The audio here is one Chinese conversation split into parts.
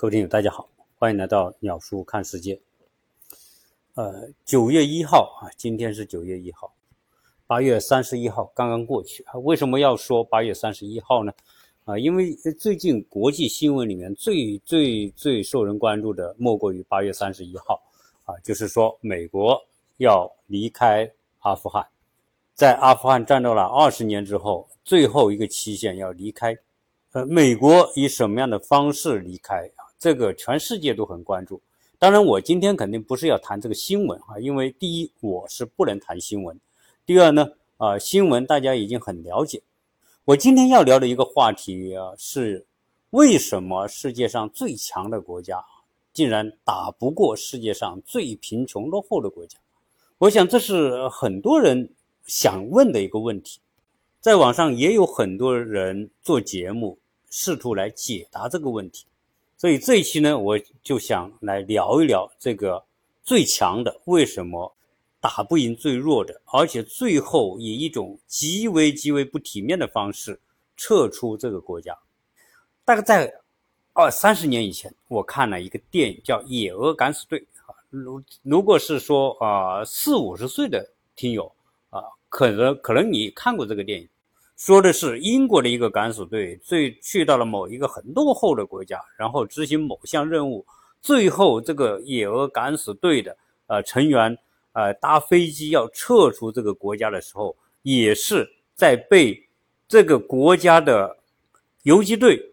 各位听友，大家好，欢迎来到鸟叔看世界。呃，九月一号啊，今天是九月一号，八月三十一号刚刚过去啊。为什么要说八月三十一号呢？啊，因为最近国际新闻里面最最最受人关注的，莫过于八月三十一号啊，就是说美国要离开阿富汗，在阿富汗战斗了二十年之后，最后一个期限要离开。呃，美国以什么样的方式离开？这个全世界都很关注。当然，我今天肯定不是要谈这个新闻啊，因为第一我是不能谈新闻，第二呢，啊，新闻大家已经很了解。我今天要聊的一个话题啊，是为什么世界上最强的国家竟然打不过世界上最贫穷落后的国家？我想这是很多人想问的一个问题，在网上也有很多人做节目试图来解答这个问题。所以这一期呢，我就想来聊一聊这个最强的为什么打不赢最弱的，而且最后以一种极为极为不体面的方式撤出这个国家。大概在二三十年以前，我看了一个电影叫《野鹅敢死队》啊。如如果是说啊四五十岁的听友啊，可能可能你看过这个电影。说的是英国的一个敢死队，最去到了某一个很落后的国家，然后执行某项任务，最后这个野鹅敢死队的呃成员呃搭飞机要撤出这个国家的时候，也是在被这个国家的游击队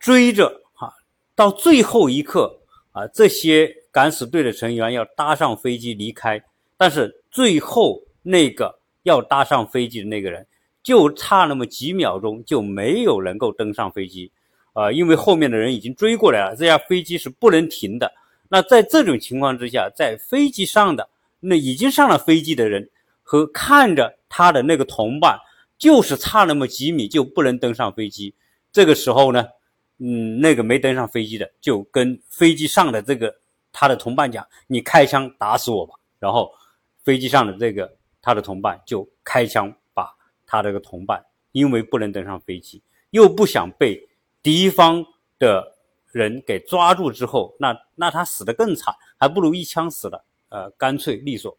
追着哈，到最后一刻啊，这些敢死队的成员要搭上飞机离开，但是最后那个要搭上飞机的那个人。就差那么几秒钟，就没有能够登上飞机，啊，因为后面的人已经追过来了，这架飞机是不能停的。那在这种情况之下，在飞机上的那已经上了飞机的人和看着他的那个同伴，就是差那么几米就不能登上飞机。这个时候呢，嗯，那个没登上飞机的就跟飞机上的这个他的同伴讲：“你开枪打死我吧。”然后飞机上的这个他的同伴就开枪。他这个同伴因为不能登上飞机，又不想被敌方的人给抓住之后，那那他死得更惨，还不如一枪死了，呃，干脆利索。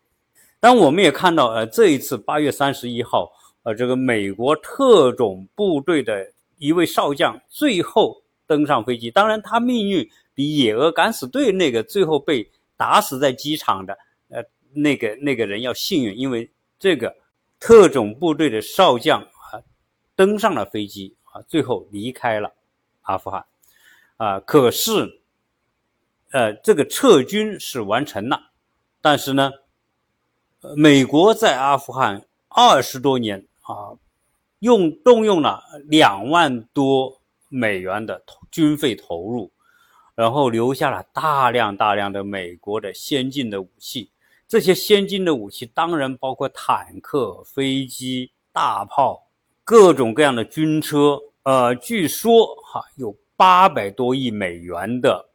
但我们也看到，呃，这一次八月三十一号，呃，这个美国特种部队的一位少将最后登上飞机。当然，他命运比野鹅敢死队那个最后被打死在机场的，呃，那个那个人要幸运，因为这个。特种部队的少将啊，登上了飞机啊，最后离开了阿富汗啊。可是，呃，这个撤军是完成了，但是呢，美国在阿富汗二十多年啊，用动用了两万多美元的军费投入，然后留下了大量大量的美国的先进的武器。这些先进的武器当然包括坦克、飞机、大炮，各种各样的军车。呃，据说哈有八百多亿美元的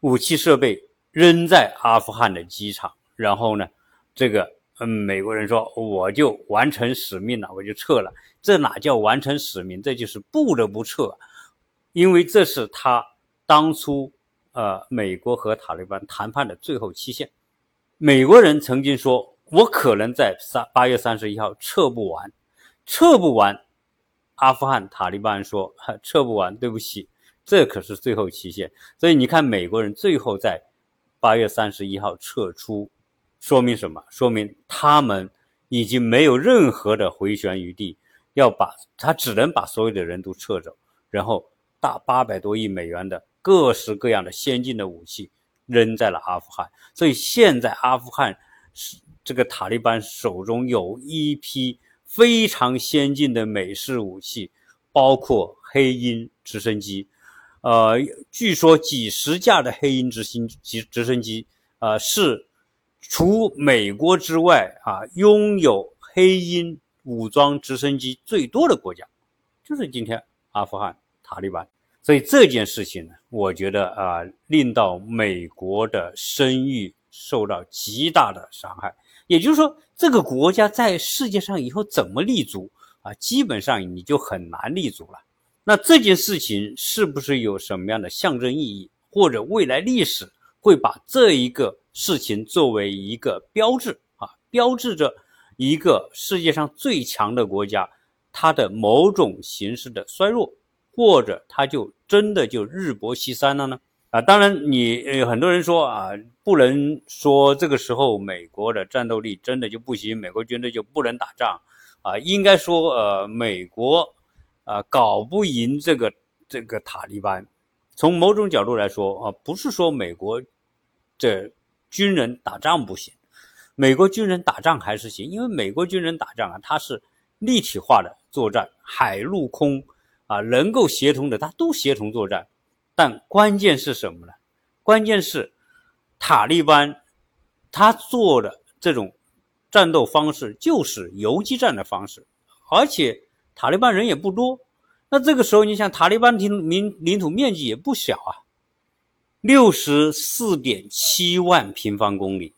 武器设备扔在阿富汗的机场。然后呢，这个嗯，美国人说我就完成使命了，我就撤了。这哪叫完成使命？这就是不得不撤，因为这是他当初呃美国和塔利班谈判的最后期限。美国人曾经说：“我可能在三八月三十一号撤不完，撤不完。”阿富汗塔利班说：“撤不完，对不起，这可是最后期限。”所以你看，美国人最后在八月三十一号撤出，说明什么？说明他们已经没有任何的回旋余地，要把他只能把所有的人都撤走，然后大八百多亿美元的各式各样的先进的武器。扔在了阿富汗，所以现在阿富汗是这个塔利班手中有一批非常先进的美式武器，包括黑鹰直升机，呃，据说几十架的黑鹰直升机直升机，呃，是除美国之外啊，拥有黑鹰武装直升机最多的国家，就是今天阿富汗塔利班。所以这件事情呢，我觉得啊，令到美国的声誉受到极大的伤害。也就是说，这个国家在世界上以后怎么立足啊？基本上你就很难立足了。那这件事情是不是有什么样的象征意义，或者未来历史会把这一个事情作为一个标志啊，标志着一个世界上最强的国家它的某种形式的衰弱，或者它就真的就日薄西山了呢？啊，当然你呃很多人说啊，不能说这个时候美国的战斗力真的就不行，美国军队就不能打仗啊，应该说呃美国啊搞不赢这个。这个塔利班，从某种角度来说啊，不是说美国这军人打仗不行，美国军人打仗还是行，因为美国军人打仗啊，它是立体化的作战，海陆空啊能够协同的，它都协同作战。但关键是什么呢？关键是塔利班他做的这种战斗方式就是游击战的方式，而且塔利班人也不多。那这个时候，你想，塔利班领领领土面积也不小啊，六十四点七万平方公里。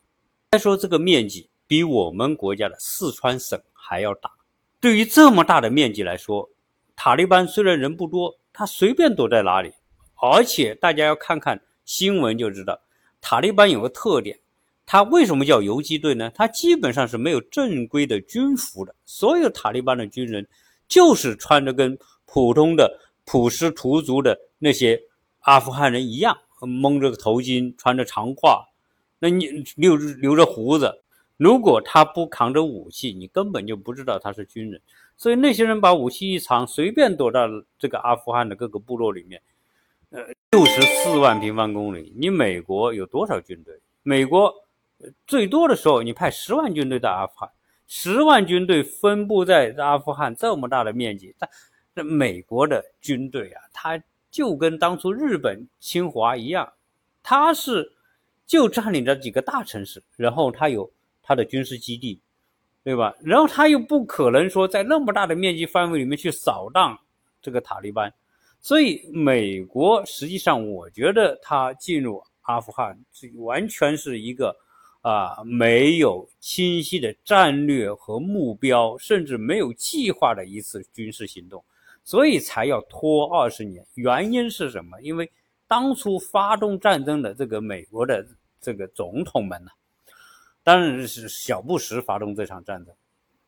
再说这个面积比我们国家的四川省还要大。对于这么大的面积来说，塔利班虽然人不多，他随便躲在哪里。而且大家要看看新闻就知道，塔利班有个特点，他为什么叫游击队呢？他基本上是没有正规的军服的，所有塔利班的军人就是穿着跟。普通的普什图族的那些阿富汗人一样，蒙着个头巾，穿着长褂，那你留留着胡子。如果他不扛着武器，你根本就不知道他是军人。所以那些人把武器一藏，随便躲到这个阿富汗的各个部落里面。呃，六十四万平方公里，你美国有多少军队？美国最多的时候，你派十万军队到阿富汗，十万军队分布在阿富汗这么大的面积，但。这美国的军队啊，他就跟当初日本侵华一样，他是就占领着几个大城市，然后他有他的军事基地，对吧？然后他又不可能说在那么大的面积范围里面去扫荡这个塔利班，所以美国实际上我觉得他进入阿富汗这完全是一个啊没有清晰的战略和目标，甚至没有计划的一次军事行动。所以才要拖二十年，原因是什么？因为当初发动战争的这个美国的这个总统们呢，当然是小布什发动这场战争，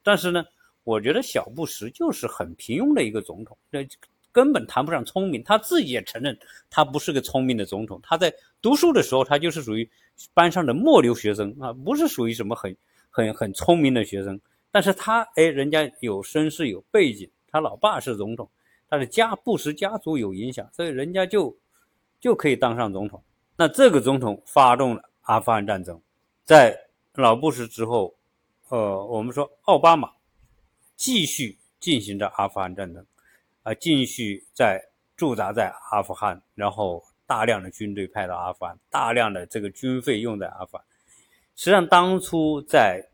但是呢，我觉得小布什就是很平庸的一个总统，这根本谈不上聪明。他自己也承认，他不是个聪明的总统。他在读书的时候，他就是属于班上的末流学生啊，不是属于什么很很很聪明的学生。但是他哎，人家有身世有背景。他老爸是总统，他的家布什家族有影响，所以人家就就可以当上总统。那这个总统发动了阿富汗战争，在老布什之后，呃，我们说奥巴马继续进行着阿富汗战争，啊，继续在驻扎在阿富汗，然后大量的军队派到阿富汗，大量的这个军费用在阿富汗。实际上，当初在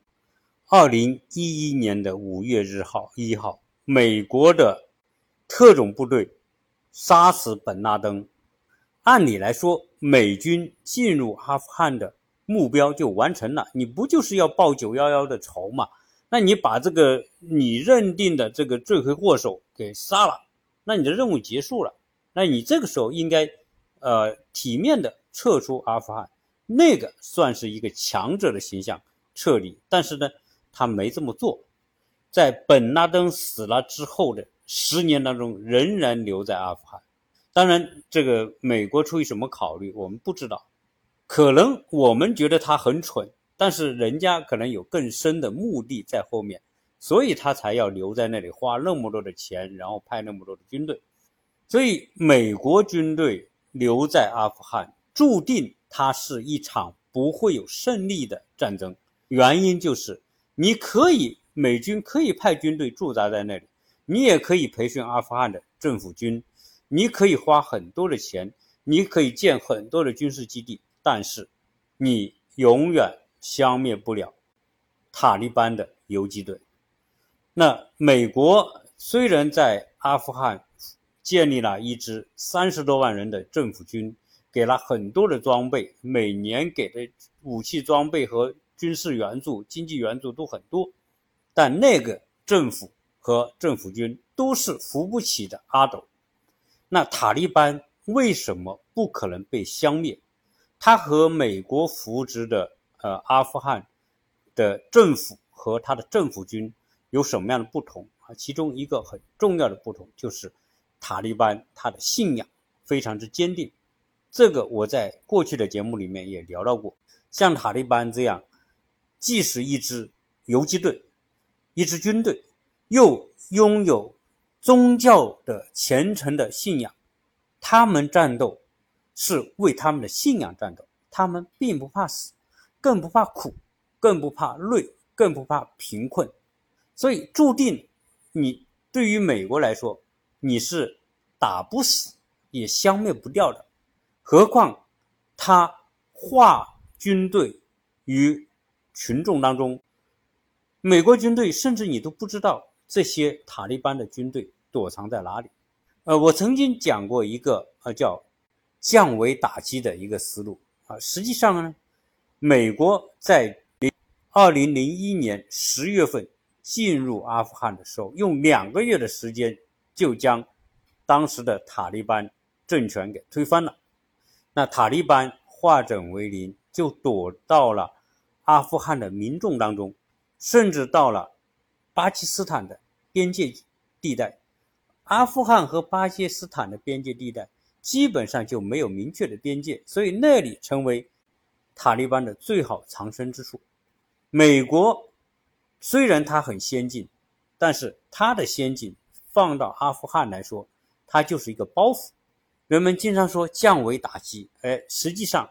二零一一年的五月日号一号。美国的特种部队杀死本拉登，按理来说，美军进入阿富汗的目标就完成了。你不就是要报九幺幺的仇嘛？那你把这个你认定的这个罪魁祸首给杀了，那你的任务结束了。那你这个时候应该，呃，体面的撤出阿富汗，那个算是一个强者的形象撤离。但是呢，他没这么做。在本拉登死了之后的十年当中，仍然留在阿富汗。当然，这个美国出于什么考虑，我们不知道。可能我们觉得他很蠢，但是人家可能有更深的目的在后面，所以他才要留在那里，花那么多的钱，然后派那么多的军队。所以，美国军队留在阿富汗，注定它是一场不会有胜利的战争。原因就是，你可以。美军可以派军队驻扎在那里，你也可以培训阿富汗的政府军，你可以花很多的钱，你可以建很多的军事基地，但是你永远消灭不了塔利班的游击队。那美国虽然在阿富汗建立了一支三十多万人的政府军，给了很多的装备，每年给的武器装备和军事援助、经济援助都很多。但那个政府和政府军都是扶不起的阿斗，那塔利班为什么不可能被消灭？它和美国扶植的呃阿富汗的政府和他的政府军有什么样的不同啊？其中一个很重要的不同就是塔利班他的信仰非常之坚定。这个我在过去的节目里面也聊到过。像塔利班这样，既是一支游击队，一支军队，又拥有宗教的虔诚的信仰，他们战斗是为他们的信仰战斗，他们并不怕死，更不怕苦，更不怕累，更不怕贫困，所以注定你对于美国来说，你是打不死也消灭不掉的，何况他化。军队与群众当中，美国军队甚至你都不知道这些塔利班的军队躲藏在哪里。呃，我曾经讲过一个呃叫降维打击的一个思路啊。实际上呢，美国在二零零一年十月份进入阿富汗的时候，用两个月的时间就将当时的塔利班政权给推翻了。那塔利班化整为零。就躲到了阿富汗的民众当中，甚至到了巴基斯坦的边界地带。阿富汗和巴基斯坦的边界地带基本上就没有明确的边界，所以那里成为塔利班的最好藏身之处。美国虽然它很先进，但是它的先进放到阿富汗来说，它就是一个包袱。人们经常说降维打击，哎，实际上。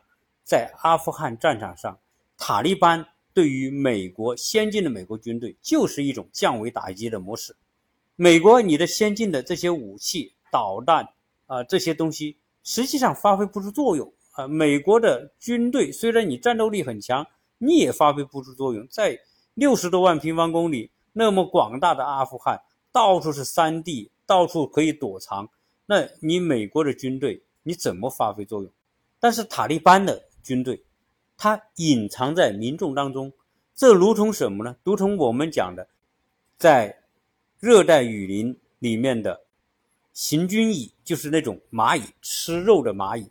在阿富汗战场上，塔利班对于美国先进的美国军队就是一种降维打击的模式。美国，你的先进的这些武器、导弹啊，这些东西实际上发挥不出作用啊。美国的军队虽然你战斗力很强，你也发挥不出作用。在六十多万平方公里那么广大的阿富汗，到处是山地，到处可以躲藏，那你美国的军队你怎么发挥作用？但是塔利班的。军队，它隐藏在民众当中，这如同什么呢？如同我们讲的，在热带雨林里面的行军蚁，就是那种蚂蚁，吃肉的蚂蚁。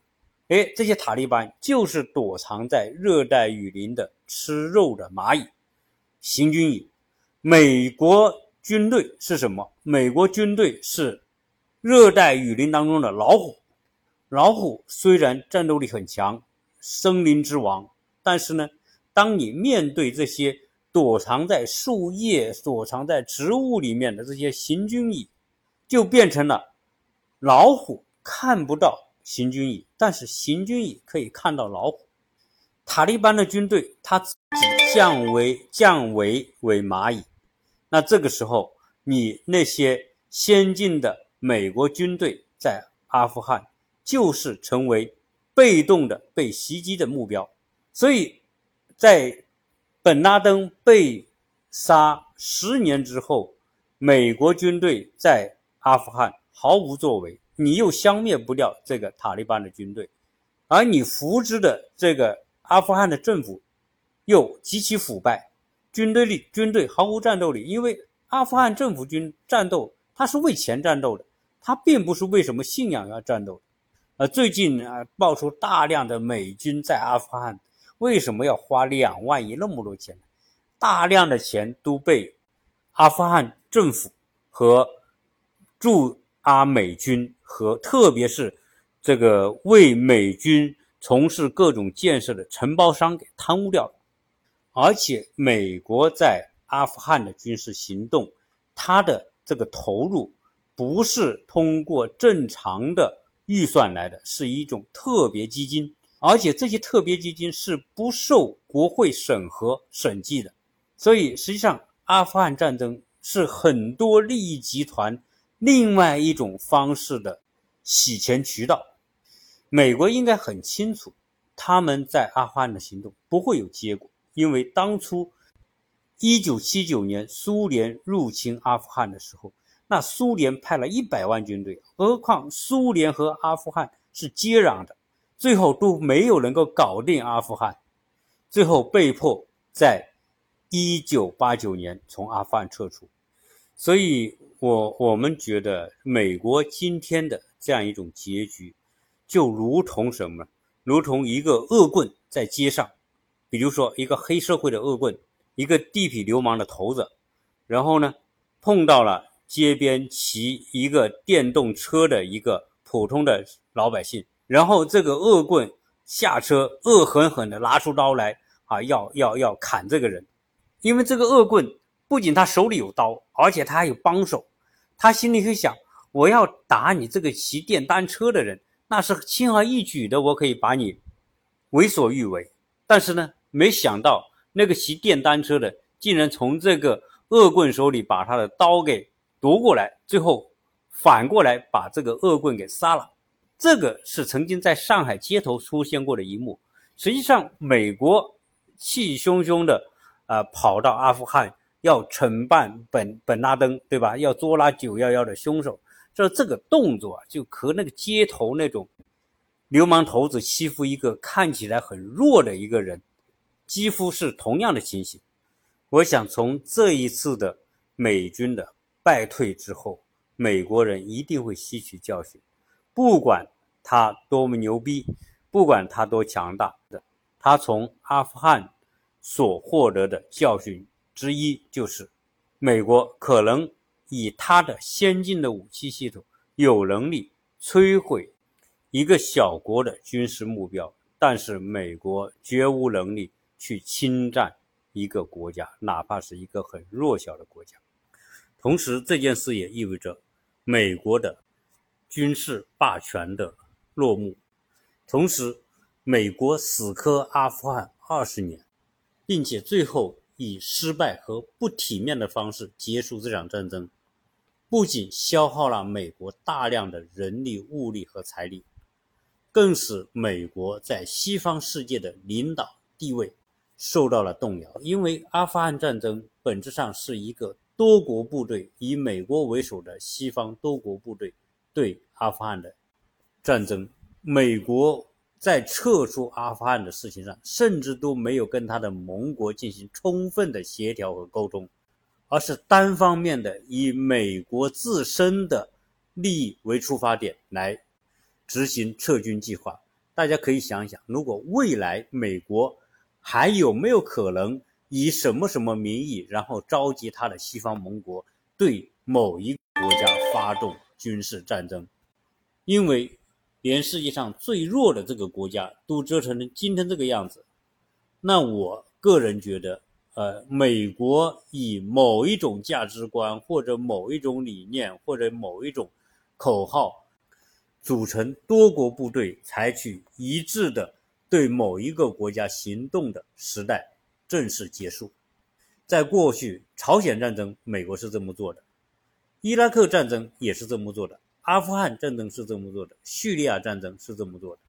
哎，这些塔利班就是躲藏在热带雨林的吃肉的蚂蚁，行军蚁。美国军队是什么？美国军队是热带雨林当中的老虎。老虎虽然战斗力很强。森林之王，但是呢，当你面对这些躲藏在树叶、躲藏在植物里面的这些行军蚁，就变成了老虎看不到行军蚁，但是行军蚁可以看到老虎。塔利班的军队他自己降为降为为蚂蚁，那这个时候，你那些先进的美国军队在阿富汗就是成为。被动的被袭击的目标，所以，在本拉登被杀十年之后，美国军队在阿富汗毫无作为，你又消灭不掉这个塔利班的军队，而你扶植的这个阿富汗的政府又极其腐败，军队里军队毫无战斗力，因为阿富汗政府军战斗，他是为钱战斗的，他并不是为什么信仰要战斗。呃，最近啊，爆出大量的美军在阿富汗，为什么要花两万亿那么多钱？大量的钱都被阿富汗政府和驻阿美军和特别是这个为美军从事各种建设的承包商给贪污掉了。而且，美国在阿富汗的军事行动，它的这个投入不是通过正常的。预算来的是一种特别基金，而且这些特别基金是不受国会审核审计的，所以实际上阿富汗战争是很多利益集团另外一种方式的洗钱渠道。美国应该很清楚，他们在阿富汗的行动不会有结果，因为当初一九七九年苏联入侵阿富汗的时候。那苏联派了一百万军队，何况苏联和阿富汗是接壤的，最后都没有能够搞定阿富汗，最后被迫在一九八九年从阿富汗撤出。所以，我我们觉得美国今天的这样一种结局，就如同什么？如同一个恶棍在街上，比如说一个黑社会的恶棍，一个地痞流氓的头子，然后呢，碰到了街边骑一个电动车的一个普通的老百姓，然后这个恶棍下车，恶狠狠地拿出刀来啊，要要要砍这个人，因为这个恶棍不仅他手里有刀，而且他还有帮手，他心里会想。我要打你这个骑电单车的人，那是轻而易举的，我可以把你为所欲为。但是呢，没想到那个骑电单车的竟然从这个恶棍手里把他的刀给夺过来，最后反过来把这个恶棍给杀了。这个是曾经在上海街头出现过的一幕。实际上，美国气汹汹的啊跑到阿富汗要惩办本本拉登，对吧？要捉拿九幺幺的凶手。这这个动作，就和那个街头那种流氓头子欺负一个看起来很弱的一个人，几乎是同样的情形。我想从这一次的美军的败退之后，美国人一定会吸取教训，不管他多么牛逼，不管他多强大的，他从阿富汗所获得的教训之一就是，美国可能。以他的先进的武器系统，有能力摧毁一个小国的军事目标，但是美国绝无能力去侵占一个国家，哪怕是一个很弱小的国家。同时，这件事也意味着美国的军事霸权的落幕。同时，美国死磕阿富汗二十年，并且最后以失败和不体面的方式结束这场战争。不仅消耗了美国大量的人力、物力和财力，更使美国在西方世界的领导地位受到了动摇。因为阿富汗战争本质上是一个多国部队以美国为首的西方多国部队对阿富汗的战争。美国在撤出阿富汗的事情上，甚至都没有跟他的盟国进行充分的协调和沟通。而是单方面的以美国自身的利益为出发点来执行撤军计划。大家可以想想，如果未来美国还有没有可能以什么什么名义，然后召集他的西方盟国对某一个国家发动军事战争？因为连世界上最弱的这个国家都折腾成今天这个样子，那我个人觉得。呃，美国以某一种价值观，或者某一种理念，或者某一种口号，组成多国部队，采取一致的对某一个国家行动的时代正式结束。在过去，朝鲜战争，美国是这么做的；伊拉克战争也是这么做的；阿富汗战争是这么做的；叙利亚战争是这么做的。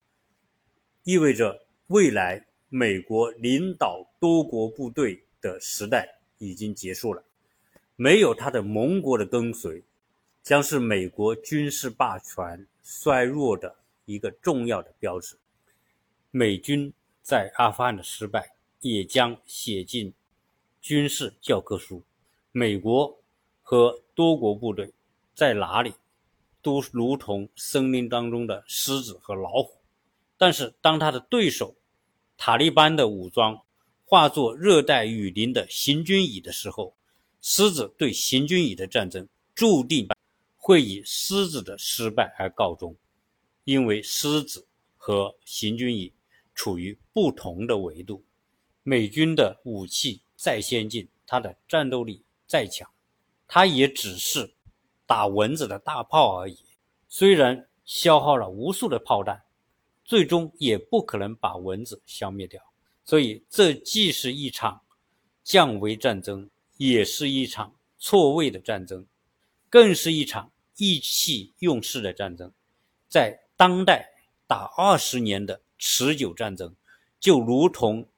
意味着未来美国领导多国部队。的时代已经结束了，没有他的盟国的跟随，将是美国军事霸权衰弱的一个重要的标志。美军在阿富汗的失败，也将写进军事教科书。美国和多国部队在哪里，都如同森林当中的狮子和老虎，但是当他的对手塔利班的武装。化作热带雨林的行军蚁的时候，狮子对行军蚁的战争注定会以狮子的失败而告终，因为狮子和行军蚁处于不同的维度。美军的武器再先进，它的战斗力再强，它也只是打蚊子的大炮而已。虽然消耗了无数的炮弹，最终也不可能把蚊子消灭掉。所以，这既是一场降维战争，也是一场错位的战争，更是一场意气用事的战争。在当代打二十年的持久战争，就如同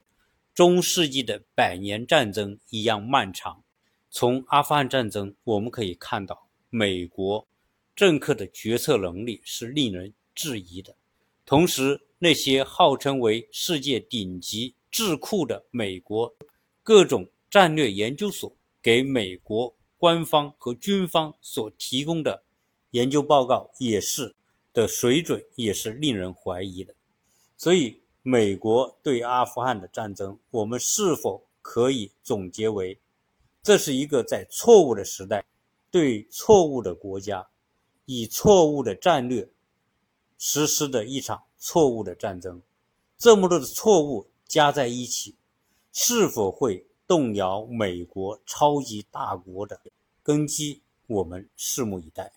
中世纪的百年战争一样漫长。从阿富汗战争，我们可以看到，美国政客的决策能力是令人质疑的。同时，那些号称为世界顶级智库的美国各种战略研究所给美国官方和军方所提供的研究报告，也是的水准也是令人怀疑的。所以，美国对阿富汗的战争，我们是否可以总结为，这是一个在错误的时代，对错误的国家，以错误的战略实施的一场错误的战争？这么多的错误加在一起，是否会动摇美国超级大国的根基？我们拭目以待。